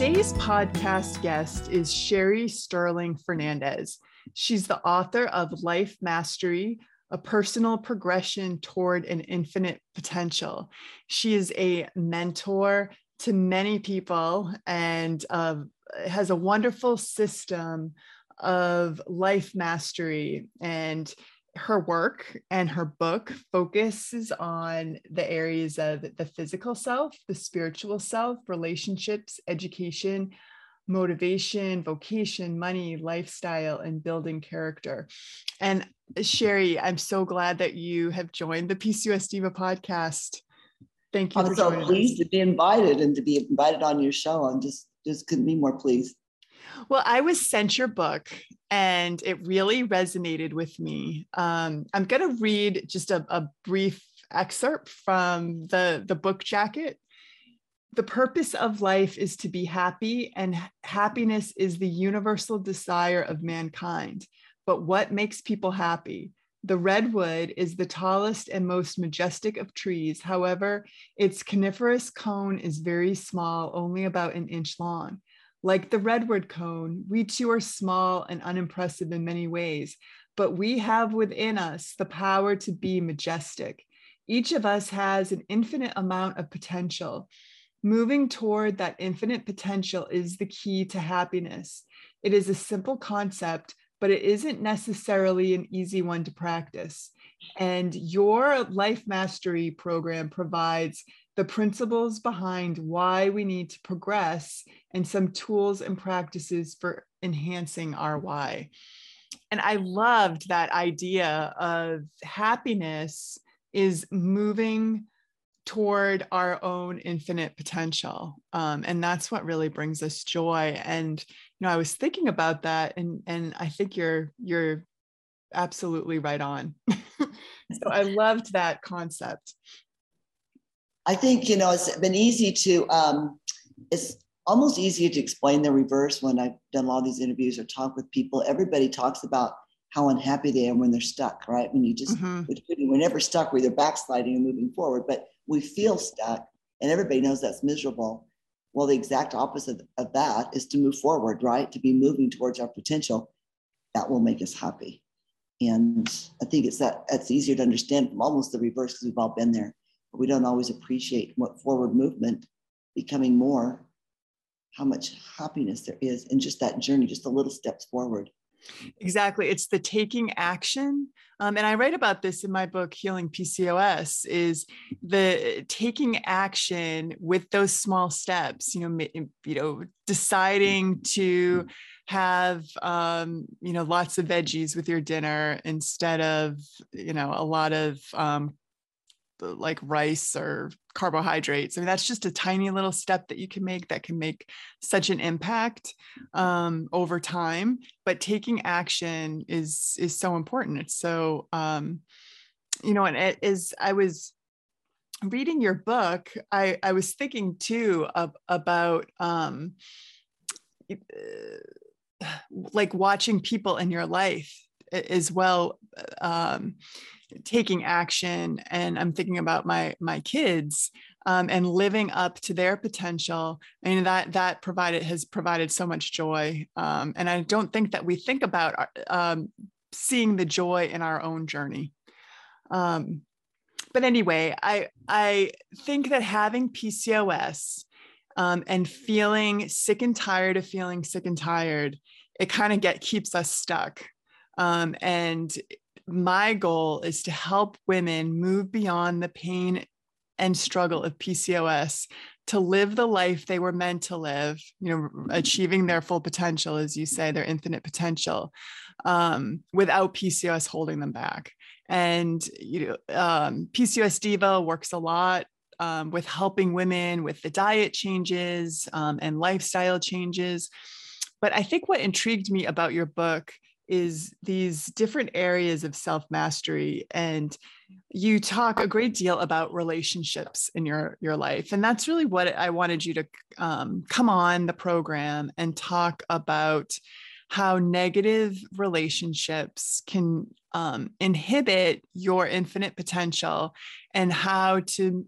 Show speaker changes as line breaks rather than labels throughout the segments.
Today's podcast guest is Sherry Sterling Fernandez. She's the author of Life Mastery, a personal progression toward an infinite potential. She is a mentor to many people and uh, has a wonderful system of life mastery and her work and her book focuses on the areas of the physical self, the spiritual self, relationships, education, motivation, vocation, money, lifestyle, and building character. And uh, Sherry, I'm so glad that you have joined the PCOS Diva podcast. Thank you.
Oh, I'm so pleased us. to be invited and to be invited on your show. I'm just just couldn't be more pleased.
Well, I was sent your book and it really resonated with me. Um, I'm going to read just a, a brief excerpt from the, the book jacket. The purpose of life is to be happy, and happiness is the universal desire of mankind. But what makes people happy? The redwood is the tallest and most majestic of trees. However, its coniferous cone is very small, only about an inch long. Like the redwood cone, we too are small and unimpressive in many ways, but we have within us the power to be majestic. Each of us has an infinite amount of potential. Moving toward that infinite potential is the key to happiness. It is a simple concept, but it isn't necessarily an easy one to practice. And your life mastery program provides the principles behind why we need to progress and some tools and practices for enhancing our why. And I loved that idea of happiness is moving toward our own infinite potential. Um, and that's what really brings us joy. And you know i was thinking about that and and i think you're you're absolutely right on. So i loved that concept
i think you know it's been easy to um it's almost easier to explain the reverse when i've done a lot of these interviews or talk with people. Everybody talks about how unhappy they are when they're stuck right? When you just mm-hmm. we're never stuck we're either backsliding or moving forward but we feel stuck and everybody knows that's miserable. Well the exact opposite of that is to move forward right? To be moving towards our potential that will make us happy. And i think it's that that's easier to understand from almost the reverse because we've all been there we don't always appreciate what forward movement becoming more how much happiness there is in just that journey just the little steps forward
Exactly. It's the taking action. Um, and I write about this in my book, Healing PCOS, is the taking action with those small steps, you know, you know, deciding to have um, you know lots of veggies with your dinner instead of you know a lot of um, like rice or carbohydrates. I mean, that's just a tiny little step that you can make that can make such an impact um, over time. But taking action is is so important. It's so um, you know, and it is. I was reading your book. I I was thinking too of, about um, like watching people in your life as well um, taking action and i'm thinking about my my kids um, and living up to their potential. I mean that that provided has provided so much joy um, and i don't think that we think about uh, um, seeing the joy in our own journey. Um, but anyway i i think that having pcos um, and feeling sick and tired of feeling sick and tired it kind of get keeps us stuck um, and my goal is to help women move beyond the pain and struggle of PCOS to live the life they were meant to live, you know, achieving their full potential, as you say, their infinite potential, um, without PCOS holding them back. And you know, um, PCOS Diva works a lot um, with helping women with the diet changes um, and lifestyle changes. But I think what intrigued me about your book is these different areas of self mastery and you talk a great deal about relationships in your your life and that's really what i wanted you to um, come on the program and talk about how negative relationships can um, inhibit your infinite potential and how to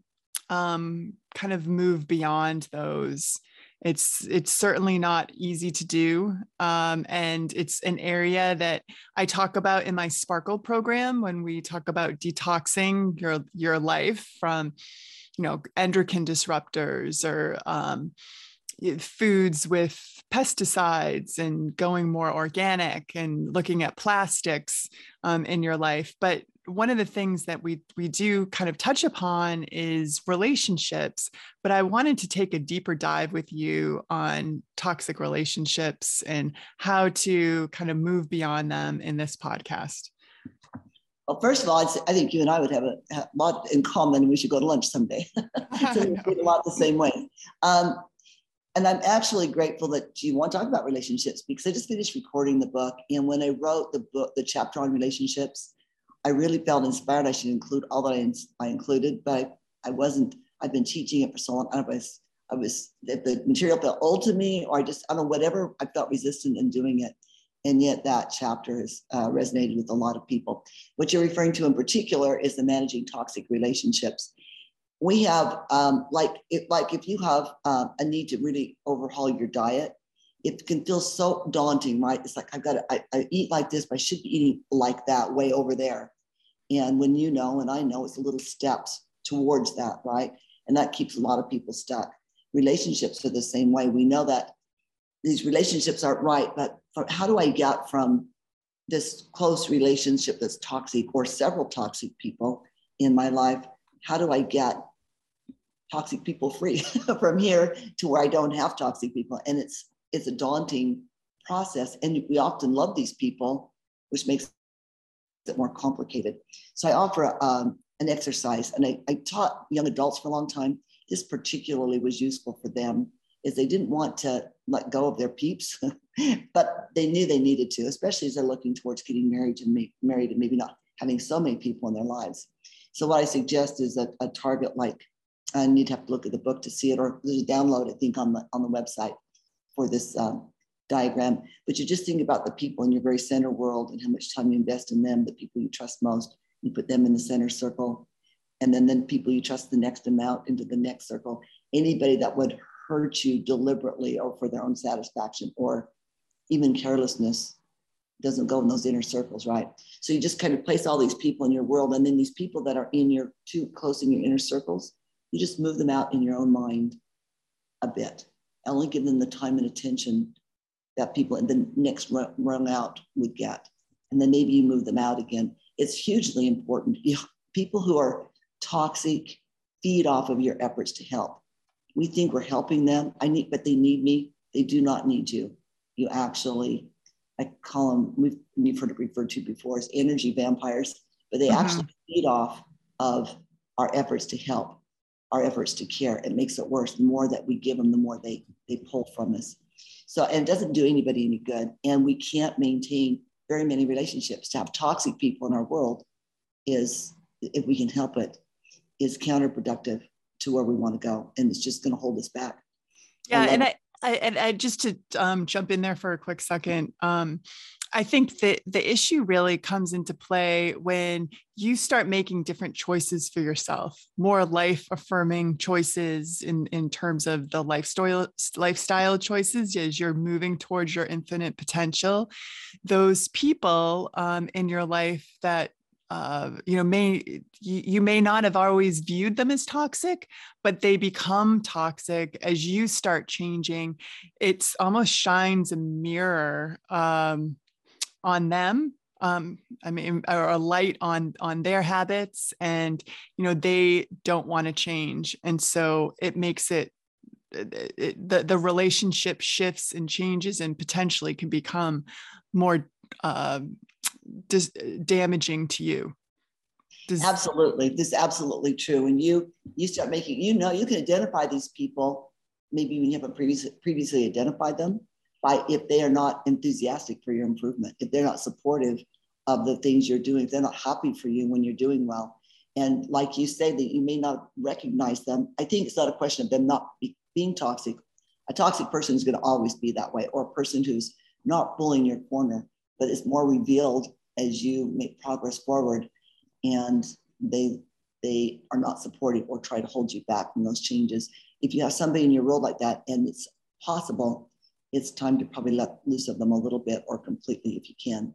um, kind of move beyond those it's it's certainly not easy to do um, and it's an area that i talk about in my sparkle program when we talk about detoxing your your life from you know endocrine disruptors or um, foods with pesticides and going more organic and looking at plastics um, in your life. But one of the things that we we do kind of touch upon is relationships but i wanted to take a deeper dive with you on toxic relationships and how to kind of move beyond them in this podcast.
Well first of all i think you and i would have a, a lot in common we should go to lunch someday. So we a lot the same way. Um, and I'm actually grateful that you want to talk about relationships because I just finished recording the book. And when I wrote the book, the chapter on relationships, I really felt inspired. I should include all that I, I included, but I, I wasn't. I've been teaching it for so long. I was, I was that the material felt old to me, or I just, I don't know, whatever. I felt resistant in doing it, and yet that chapter has uh, resonated with a lot of people. What you're referring to in particular is the managing toxic relationships. We have, um, like, like if you have uh, a need to really overhaul your diet, it can feel so daunting, right? It's like I've got to, I, I eat like this, but I should be eating like that way over there. And when you know, and I know, it's a little steps towards that, right? And that keeps a lot of people stuck. Relationships are the same way. We know that these relationships aren't right, but how do I get from this close relationship that's toxic or several toxic people in my life? How do I get toxic people free from here to where I don't have toxic people? And it's it's a daunting process. And we often love these people, which makes it more complicated. So I offer um, an exercise, and I, I taught young adults for a long time. This particularly was useful for them, is they didn't want to let go of their peeps, but they knew they needed to, especially as they're looking towards getting married and married and maybe not having so many people in their lives. So what I suggest is a, a target like, and you'd have to look at the book to see it, or there's a download, I think, on the on the website for this um, diagram, but you just think about the people in your very center world and how much time you invest in them, the people you trust most, you put them in the center circle. And then, then people you trust the next amount into the next circle. Anybody that would hurt you deliberately or for their own satisfaction or even carelessness doesn't go in those inner circles, right? So you just kind of place all these people in your world. And then these people that are in your too close in your inner circles, you just move them out in your own mind a bit. Only give them the time and attention that people in the next rung out would get. And then maybe you move them out again. It's hugely important. You people who are toxic feed off of your efforts to help. We think we're helping them. I need, but they need me. They do not need you. You actually, I call them, we've, we've heard it referred to before as energy vampires, but they mm-hmm. actually feed off of our efforts to help, our efforts to care. It makes it worse. The more that we give them, the more they, they pull from us. So, and it doesn't do anybody any good. And we can't maintain very many relationships. To have toxic people in our world is, if we can help it, is counterproductive to where we want to go. And it's just going to hold us back.
Yeah. I and I, I, and I just to um, jump in there for a quick second, um, I think that the issue really comes into play when you start making different choices for yourself, more life affirming choices in, in terms of the lifestyle lifestyle choices as you're moving towards your infinite potential. Those people um, in your life that uh, you know may you, you may not have always viewed them as toxic but they become toxic as you start changing it's almost shines a mirror um, on them. Um, i mean or a light on on their habits and you know they don't want to change. And so it makes it, it, the the relationship shifts and changes and potentially can become more uh, dis- damaging to you.
Absolutely. This is absolutely true. And you you start making you know you can identify these people maybe you haven't previously previously identified them by if they are not enthusiastic for your improvement if they're not supportive of the things you're doing if they're not happy for you when you're doing well. And like you say that you may not recognize them. I think it's not a question of them not be, being toxic. A toxic person is going to always be that way or a person who's not pulling your corner but it's more revealed as you make progress forward and they they are not supportive or try to hold you back from those changes. If you have somebody in your role like that and it's possible, it's time to probably let loose of them a little bit or completely if you can.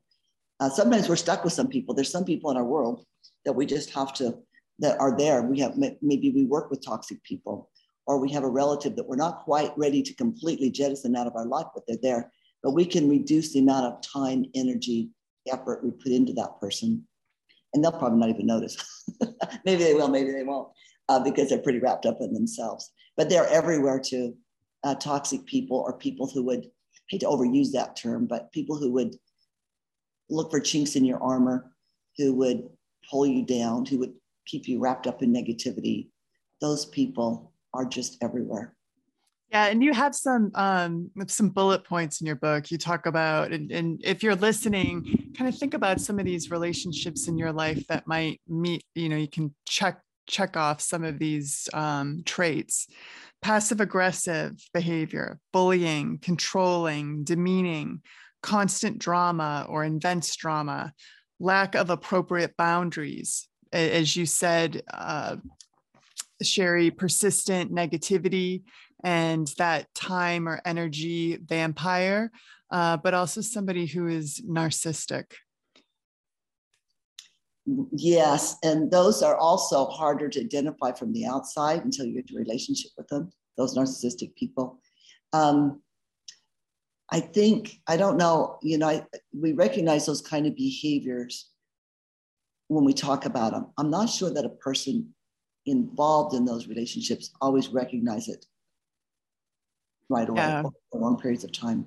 Uh, sometimes we're stuck with some people. There's some people in our world that we just have to, that are there. We have, maybe we work with toxic people or we have a relative that we're not quite ready to completely jettison out of our life, but they're there. But we can reduce the amount of time, energy, effort we put into that person. And they'll probably not even notice. maybe they will, maybe they won't, uh, because they're pretty wrapped up in themselves. But they're everywhere too. Uh, toxic people or people who would, hate to overuse that term, but people who would look for chinks in your armor, who would pull you down, who would keep you wrapped up in negativity. Those people are just everywhere.
Yeah, and you have some um, some bullet points in your book. You talk about, and, and if you're listening, kind of think about some of these relationships in your life that might meet. You know, you can check check off some of these um, traits: passive aggressive behavior, bullying, controlling, demeaning, constant drama or invents drama, lack of appropriate boundaries, as you said. Uh, Sherry, persistent negativity, and that time or energy vampire, uh, but also somebody who is narcissistic.
Yes, and those are also harder to identify from the outside until you get a relationship with them, those narcissistic people. Um, I think, I don't know, you know, I, we recognize those kind of behaviors when we talk about them. I'm not sure that a person involved in those relationships always recognize it right away yeah. for long periods of time.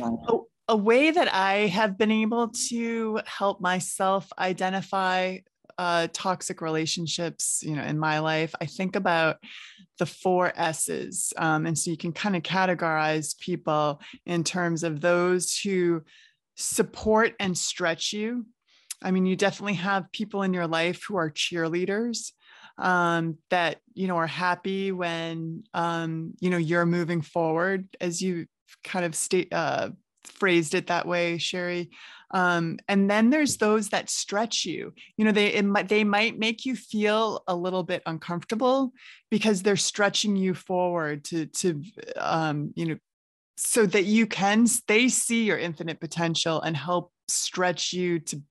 A, a way that I have been able to help myself identify uh, toxic relationships, you know, in my life, I think about the four S's, um, and so you can kind of categorize people in terms of those who support and stretch you. I mean, you definitely have people in your life who are cheerleaders um, that you know are happy when um, you know you're moving forward as you kind of state uh, phrased it that way sherry um, and then there's those that stretch you you know they might, they might make you feel a little bit uncomfortable because they're stretching you forward to to um, you know so that you can they see your infinite potential and help stretch you to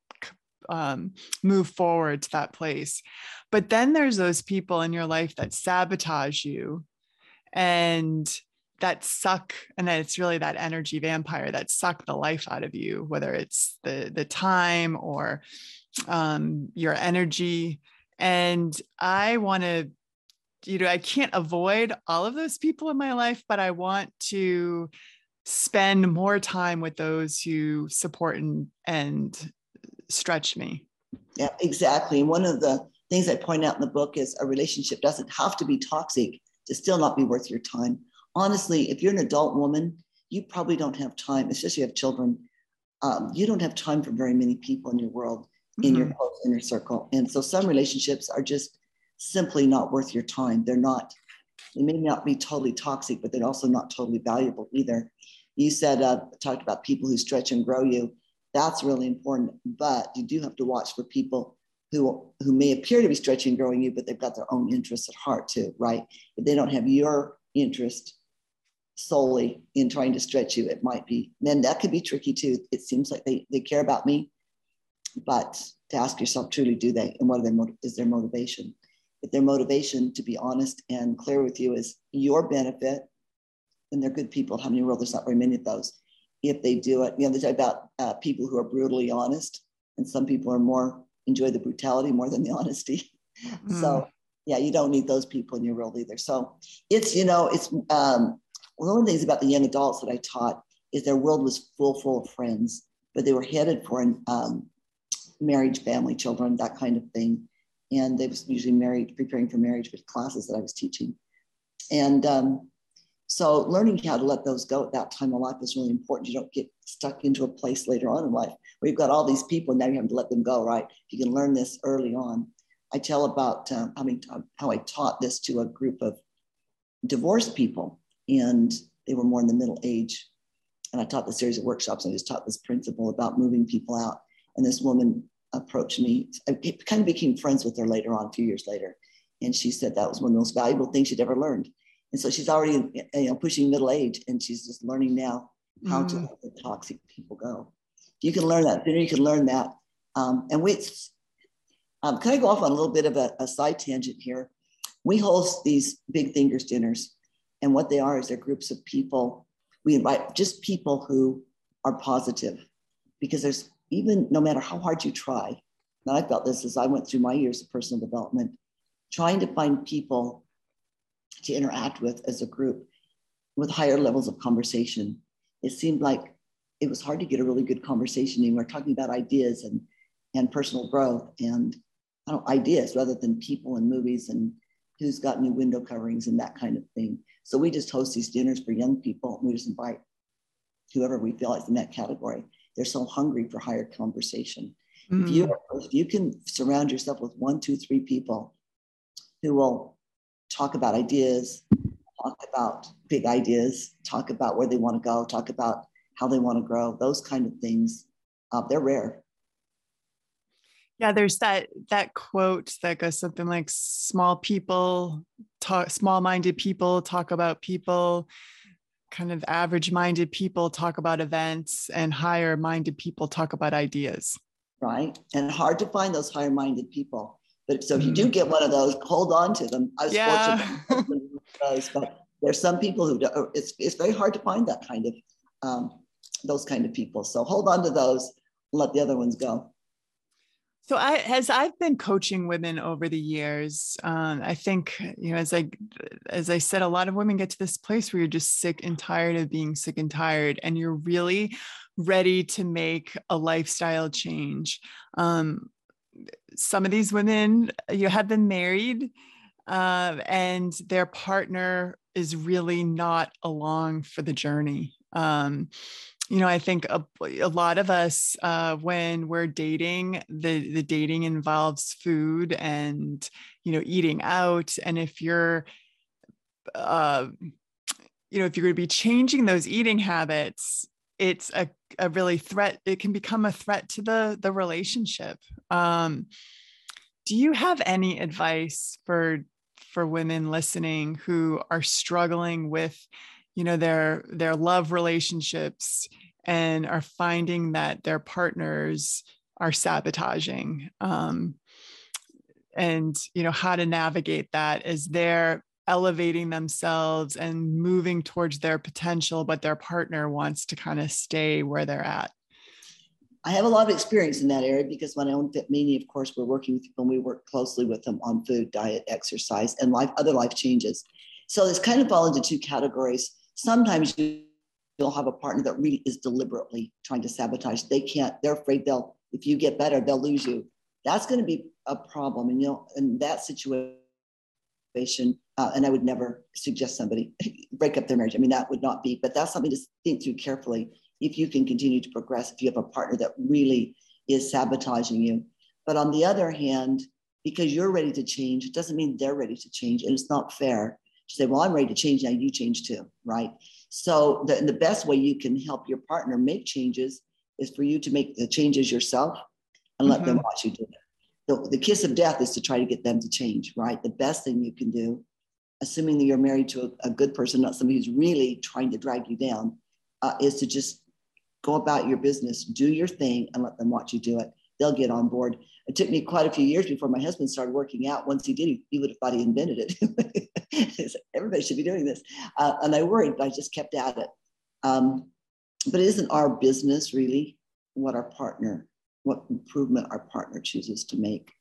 um, move forward to that place. But then there's those people in your life that sabotage you and that suck and then it's really that energy vampire that suck the life out of you whether it's the the time or um, your energy and i want to you know i can't avoid all of those people in my life but i want to spend more time with those who support and and stretch me.
Yeah, exactly. One of the things I point out in the book is a relationship doesn't have to be toxic to still not be worth your time. Honestly, if you're an adult woman, you probably don't have time, especially if you have children. Um, you don't have time for very many people in your world, in mm-hmm. your close inner circle. And so some relationships are just simply not worth your time. They're not, they may not be totally toxic, but they're also not totally valuable either. You said, uh, talked about people who stretch and grow you That's really important. But you do have to watch for people who who may appear to be stretching and growing you, but they've got their own interests at heart too, right? If they don't have your interest solely in trying to stretch you, it might be then that could be tricky too. It seems like they they care about me, but to ask yourself truly, do they, and what are their is their motivation? If their motivation to be honest and clear with you is your benefit, then they're good people. How many world? There's not very many of those. If they do it, you know, they talk about uh, people who are brutally honest, and some people are more enjoy the brutality more than the honesty. Mm. So yeah, you don't need those people in your world either. So it's you know it's um, one of the things about the young adults that I taught is their world was full full of friends, but they were headed for an um, marriage, family, children, that kind of thing, and they was usually married, preparing for marriage with classes that I was teaching, and um, so learning how to let those go at that time of life is really important. You don't get stuck into a place later on in life where you've got all these people and now you have to let them go, right? You can learn this early on. I tell about um, how, many, how I taught this to a group of divorced people and they were more in the middle age. And I taught the series of workshops and I just taught this principle about moving people out. And this woman approached me. I kind of became friends with her later on, a few years later. And she said that was one of the most valuable things she'd ever learned and so she's already you know pushing middle age, and she's just learning now how mm. to let the toxic people go. You can learn that. Then you can learn that. Um, and we, um, can I go off on a little bit of a, a side tangent here? We host these big thinkers dinners, and what they are is they're groups of people. We invite just people who are positive, because there's even no matter how hard you try. And I felt this as I went through my years of personal development, trying to find people to interact with as a group with higher levels of conversation. It seemed like it was hard to get a really good conversation. And we're talking about ideas and, and personal growth and ideas rather than people and movies and who's got new window coverings and that kind of thing. So we just host these dinners for young people. We just invite whoever we feel is in that category. They're so hungry for higher conversation. Mm. If you if you can surround yourself with one, two, three people who will talk about ideas, talk about big ideas, talk about where they want to go, talk about how they want to grow, those kind of things. Uh, they're rare.
Yeah, there's that that quote that goes something like small people talk small-minded people talk about people, kind of average-minded people talk about events, and higher-minded people talk about ideas.
Right. And hard to find those higher-minded people. But so if you do mm. get one of those, hold on to them. I was yeah. fortunate those, but there's some people who do, it's it's very hard to find that kind of um, those kind of people. So hold on to those, let the other ones go.
So I, as I've been coaching women over the years, um, I think you know, as I as I said, a lot of women get to this place where you're just sick and tired of being sick and tired, and you're really ready to make a lifestyle change. Um, some of these women you have been married uh, and their partner is really not along for the journey um, you know i think a, a lot of us uh, when we're dating the the dating involves food and you know eating out. And if you're uh, you know if you're going to be changing those eating habits it's a, a really threat it can become a threat to the the relationship. Um, do you have any advice for for women listening who are struggling with you know their their love relationships and are finding that their partners are sabotaging um, and you know how to navigate that as they're elevating themselves and moving towards their potential, but their partner wants to kind of stay where they're at?
I have a lot of experience in that area because when I owned Fit Meanie, of course, we're working with them. We work closely with them on food, diet, exercise, and life, other life changes. So it's kind of fall into two categories. Sometimes you'll have a partner that really is deliberately trying to sabotage. They can't, they're afraid they'll, if you get better, they'll lose you. That's going to be a problem. And you know, in that situation, uh, and I would never suggest somebody break up their marriage. I mean, that would not be, but that's something to think through carefully. If you can continue to progress, if you have a partner that really is sabotaging you. But on the other hand, because you're ready to change, it doesn't mean they're ready to change. And it's not fair to say, well, I'm ready to change now, you change too, right? So the, the best way you can help your partner make changes is for you to make the changes yourself and let mm-hmm. them watch you do it. The, the kiss of death is to try to get them to change, right? The best thing you can do, assuming that you're married to a, a good person, not somebody who's really trying to drag you down, uh, is to just go about your business, do your thing, and let them watch you do it. They'll get on board. It took me quite a few years before my husband started working out. Once he did, he, would have thought he invented it. Everybody should be doing this. Uh, and I worried, but I just kept at it. Um, but it isn't our business really what our partner, what improvement our partner chooses to make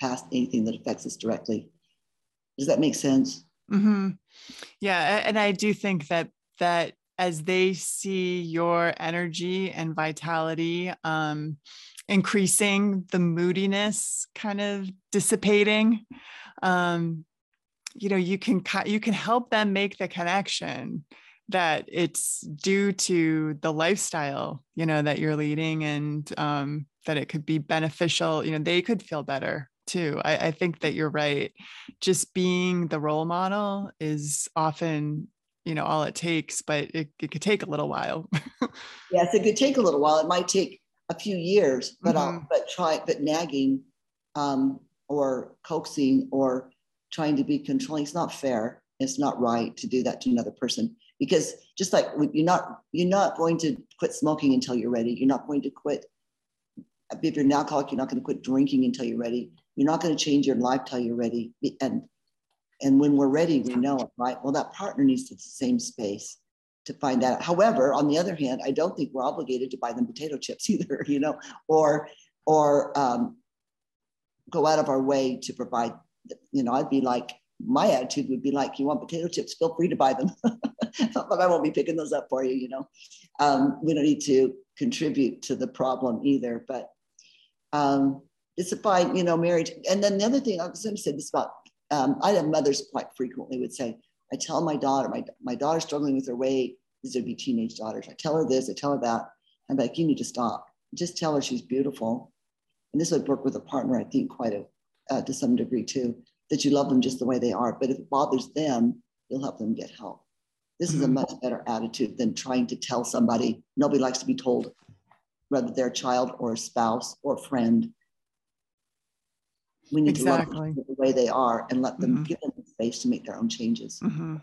past anything that affects us directly. Does that make sense?
Mm-hmm. Yeah, and I do think that that as they see your energy and vitality um, increasing, the moodiness kind of dissipating, um, you know, you can you can help them make the connection that it's due to the lifestyle you know that you're leading and um, that it could be beneficial you know they could feel better too. I, I think that you're right. Just being the role model is often you know all it takes but it, it could take a little while.
Yes it could take a little while. It might take a few years but mm-hmm. I'll, but try but nagging um, or coaxing or trying to be controlling it's not fair. It's not right to do that to another person because just like you're not you're not going to quit smoking until you're ready. You're not going to quit if you're an alcoholic you're not going to quit drinking until you're ready. You're not going to change your life till you're ready and and when we're ready we know it right well that partner needs the same space to find that however on the other hand i don't think we're obligated to buy them potato chips either you know or or um, go out of our way to provide you know i'd be like my attitude would be like, you want potato chips, feel free to buy them. but I won't be picking those up for you, you know. Um, we don't need to contribute to the problem either. But um, it's a fine, you know, marriage. And then the other thing, I was going to say this about, um, I have mothers quite frequently would say, I tell my daughter, my, my daughter's struggling with her weight. These would be teenage daughters. I tell her this, I tell her that. I'm like, you need to stop. Just tell her she's beautiful. And this would work with a partner, I think, quite a, uh, to some degree too that you love them just the way they are. But if it bothers them, you'll help them get help. This mm-hmm. is a mm-hmm. much better attitude than trying to tell somebody. Nobody likes to be told, whether they're a child or a spouse or a friend. We need exactly. to love them the way they are and let them mm-hmm. give them the space to make their own changes.
Mm-hmm.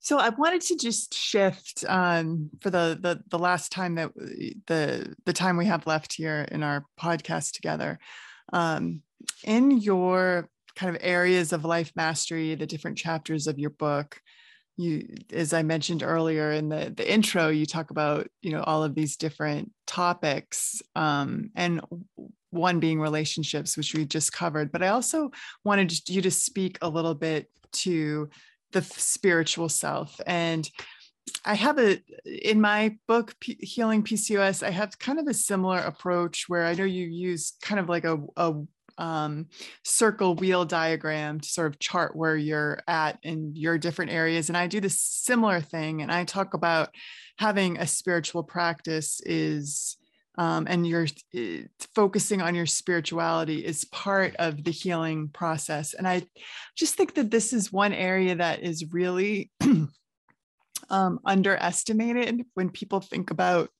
So I wanted to just shift um, for the, the the last time that the the time we have left here in our podcast together. Um, in your kind of areas of life mastery, the different chapters of your book. You, as I mentioned earlier in the, the intro, you talk about, you know, all of these different topics um, and one being relationships, which we just covered. But I also wanted you to speak a little bit to the spiritual self. And I have a, in my book, P- Healing PCOS, I have kind of a similar approach where I know you use kind of like a, a um, circle wheel diagram to sort of chart where you're at in your different areas. And I do this similar thing. And I talk about having a spiritual practice is. Um, and you're uh, focusing on your spirituality is part of the healing process. And I just think that this is one area that is really um, underestimated when people think about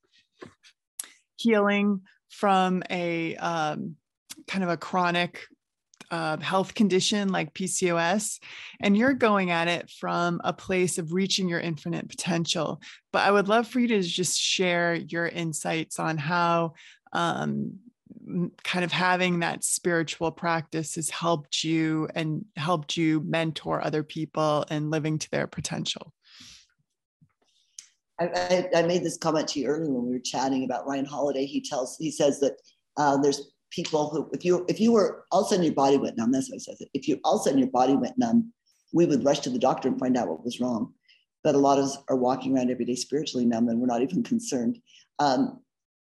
healing from a um, kind of a chronic uh, health condition like PCOS, and you're going at it from a place of reaching your infinite potential. But I would love for you to just share your insights on how um, kind of having that spiritual practice has helped you and helped you mentor other people and living to their potential.
I, I, made this comment to you earlier when we were chatting about Ryan Holiday. He tells, he says that uh, there's people who, if you if you were all of a sudden your body went numb, that's I said. If you all of a sudden your body went numb, we would rush to the doctor and find out what was wrong. But a lot of us are walking around every day spiritually numb, and we're not even concerned. Um,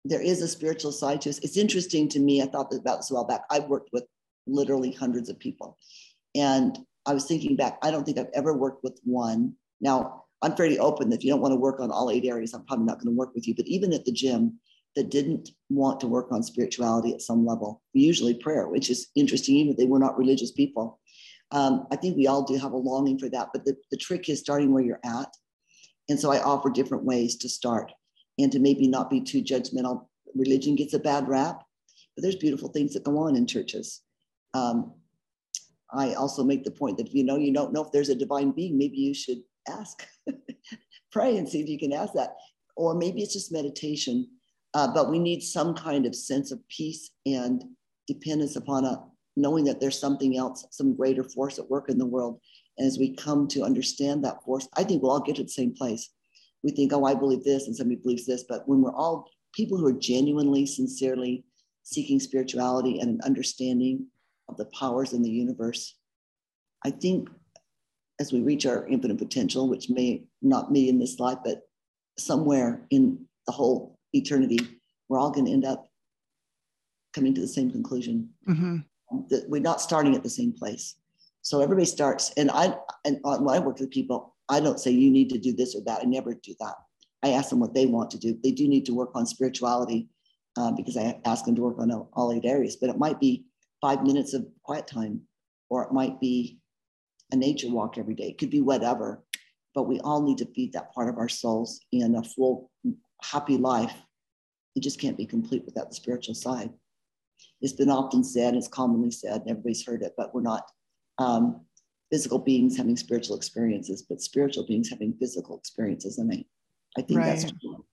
there is a spiritual side to us. It's interesting to me. I thought about this a while back. I've worked with literally hundreds of people, and I was thinking back. I don't think I've ever worked with one. Now I'm fairly open. If you don't want to work on all eight areas, I'm probably not going to work with you. But even at the gym, that didn't want to work on spirituality at some level, usually prayer, which is interesting, even if they were not religious people. Um, I think we all do have a longing for that, but the, the trick is starting where you're at. And so I offer different ways to start. and to maybe not be too judgmental. Religion gets a bad rap, but there's beautiful things that go on in churches. Um, I also make the point that if you know you don't know if there's a divine being, maybe you should ask, pray and see if you can ask that. Or maybe it's just meditation. Uh, but we need some kind of sense of peace and dependence upon a knowing that there's something else, some greater force at work in the world. And as we come to understand that force, I think we'll all get to the same place. We think, oh, I believe this, and somebody believes this. But when we're all people who are genuinely, sincerely seeking spirituality and an understanding of the powers in the universe, I think as we reach our infinite potential, which may not be in this life, but somewhere in the whole eternity, we're all going to end up coming to the same conclusion. Mm-hmm. That we're not starting at the same place. So everybody starts, and I and when I work with people, I don't say you need to do this or that. I never do that. I ask them what they want to do. They do need to work on spirituality uh, because I ask them to work on all eight areas. But it might be five minutes of quiet time, or it might be a nature walk every day. It could be whatever, but we all need to feed that part of our souls in a full, happy life. It just can't be complete without the spiritual side. It's been often said, it's commonly said, and everybody's heard it, but we're not um, physical beings having spiritual experiences, but spiritual beings having physical experiences. I, I think right. that's true.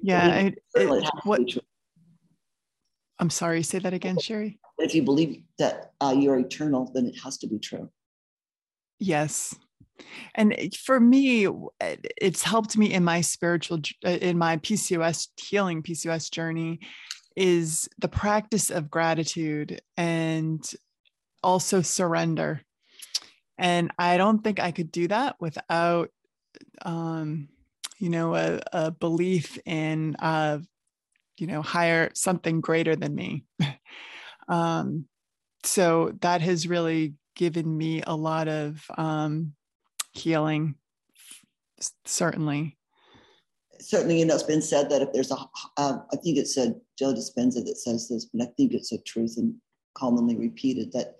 Yeah. I, it, what, I'm sorry, say that again, Sherry.
If you believe that uh, you're eternal, then it has to be true.
Yes. And for me, it's helped me in my spiritual, uh, in my PCOS healing PCOS journey, is the practice of gratitude and also surrender. And I don't think I could do that without, um, you know, a, a belief in, uh, you know, higher something greater than me. um, so that has really given me a lot of um, healing, certainly.
Certainly, you know, it's been said that if there's a, uh, I think it said Joe Dispenza that says this, but I think it's a truth and commonly repeated that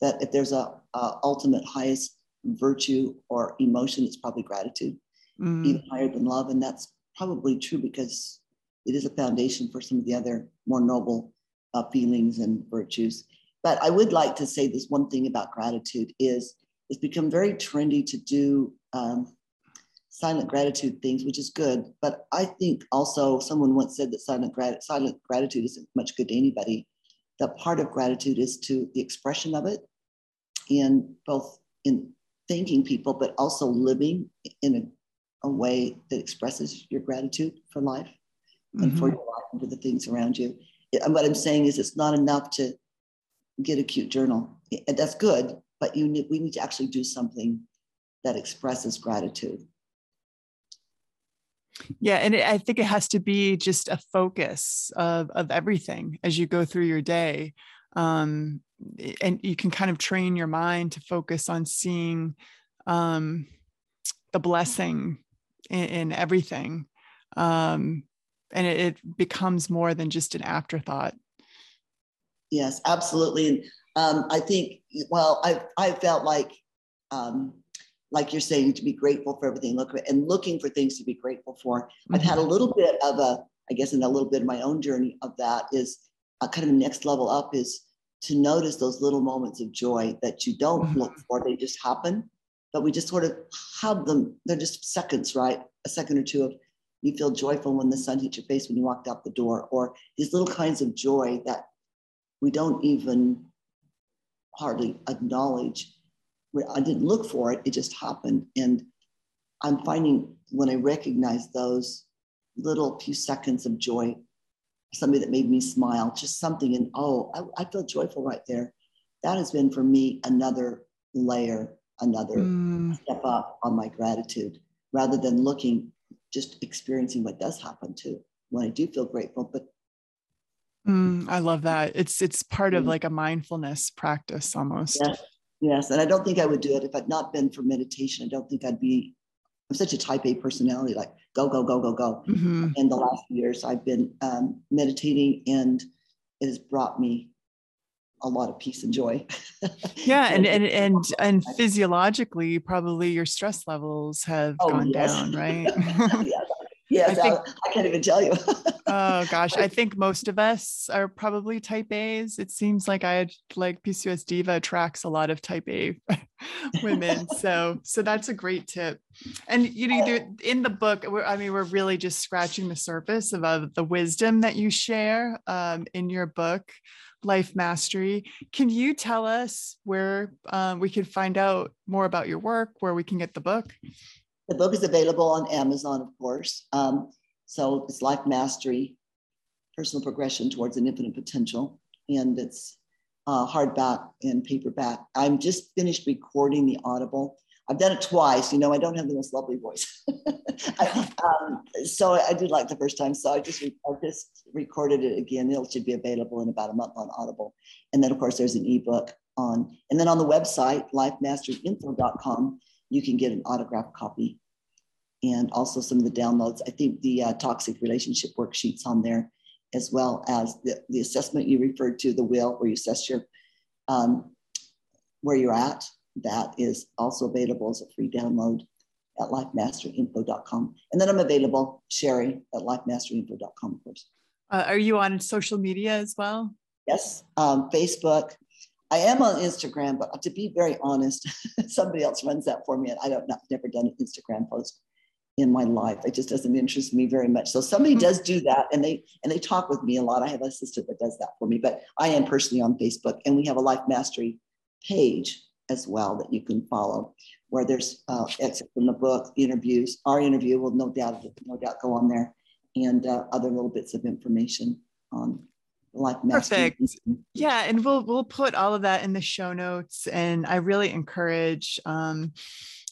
that if there's a, a ultimate highest virtue or emotion, it's probably gratitude, mm. even higher than love, and that's probably true because it is a foundation for some of the other more noble uh, feelings and virtues. But I would like to say this one thing about gratitude is it's become very trendy to do um, silent gratitude things, which is good. But I think also someone once said that silent, grat- silent gratitude isn't much good to anybody. That part of gratitude is to the expression of it in both in thanking people, but also living in a, a way that expresses your gratitude for life mm-hmm. and for mm-hmm. your life and for the things around you. And what I'm saying is it's not enough to get a cute journal. And that's good, but you need, we need to actually do something that expresses gratitude.
Yeah, and it, I think it has to be just a focus of of everything as you go through your day, um, and you can kind of train your mind to focus on seeing um, the blessing in, in everything, um, and it, it becomes more than just an afterthought.
Yes, absolutely. And um, I think, well, I I felt like, um, like you're saying, to be grateful for everything, look and looking for things to be grateful for. Mm-hmm. I've had a mm-hmm. little bit of a, I guess, in a little bit of my own journey of that is a kind of next level up is to notice those little moments of joy that you don't mm-hmm. look for; they just happen. But we just sort of have them. They're just seconds, right? A second or two of you feel joyful when the sun hits your face when you walked out the door, or these little kinds of joy that we don't even hardly acknowledge. I didn't look for it, it just happened. And I'm finding when I recognize those little few seconds of joy, somebody that made me smile, just something, and oh, I, I feel joyful right there. That has been for me another layer, another mm. step up on my gratitude rather than looking, just experiencing what does happen to when I do feel grateful, but
Mm, I love that. It's it's part of like a mindfulness practice almost.
Yes. yes, and I don't think I would do it if I'd not been for meditation. I don't think I'd be. I'm such a Type A personality, like go go go go go. Mm-hmm. In the last years, I've been um, meditating, and it has brought me a lot of peace and joy.
yeah, and and and and physiologically, probably your stress levels have oh, gone yes. down, right?
yeah, Yes, I, think, I, can't even tell you.
oh gosh, I think most of us are probably type A's. It seems like I like PCOS Diva attracts a lot of type A women. so so that's a great tip. And you know, in the book, I mean, we're really just scratching the surface of uh, the wisdom that you share um, in your book. Life Mastery. Can you tell us where um, we can find out more about your work, where we can get the book?
The book is available on Amazon, of course. Um, so it's Life Mastery, Personal Progression Towards an Infinite Potential. And it's uh, hardback and paperback. I'm just finished recording the Audible. I've done it twice. You know, I don't have the most lovely voice. I, um, so I did like the first time. So I just, I just recorded it again. It should be available in about a month on Audible. And then, of course, there's an ebook on, and then on the website, lifemasteryinfo.com, you can get an autographed copy and also some of the downloads. I think the uh, toxic relationship worksheets on there, as well as the, the assessment you referred to, the will, where you assess your um, where you're at. That is also available as a free download at lifemasterinfo.com. And then I'm available, Sherry, at lifemasterinfo.com, of course.
Uh, are you on social media as well?
Yes, um, Facebook. I am on Instagram, but to be very honest, somebody else runs that for me, and I don't. I've never done an Instagram post in my life. It just doesn't interest me very much. So somebody mm-hmm. does do that, and they and they talk with me a lot. I have an assistant that does that for me, but I am personally on Facebook, and we have a Life Mastery page as well that you can follow, where there's uh, excerpts from the book, interviews. Our interview will no doubt no doubt go on there, and uh, other little bits of information on like
perfect. Yeah and we'll we'll put all of that in the show notes and i really encourage um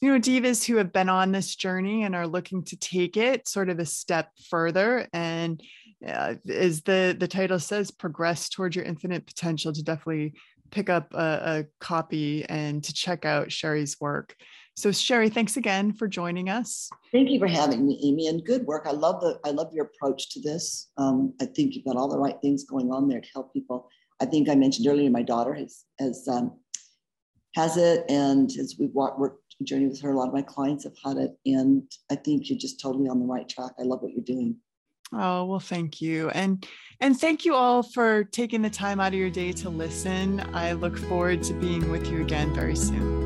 you know divas who have been on this journey and are looking to take it sort of a step further. And uh, as the the title says progress towards your infinite potential to definitely pick up a, a copy and to check out sherry's work so Sherry, thanks again for joining us.
Thank you for having me, Amy, and good work. I love the I love your approach to this. Um, I think you've got all the right things going on there to help people. I think I mentioned earlier my daughter has has um, has it, and as we've walked, worked journey with her, a lot of my clients have had it, and I think you're just totally on the right track. I love what you're doing.
Oh, well, thank you. And and thank you all for taking the time out of your day to listen. I look forward to being with you again very soon.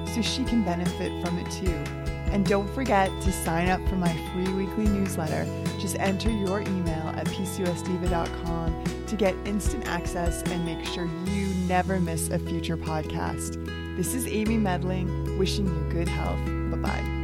so she can benefit from it too. And don't forget to sign up for my free weekly newsletter. Just enter your email at pcosdiva.com to get instant access and make sure you never miss a future podcast. This is Amy Medling, wishing you good health. Bye bye.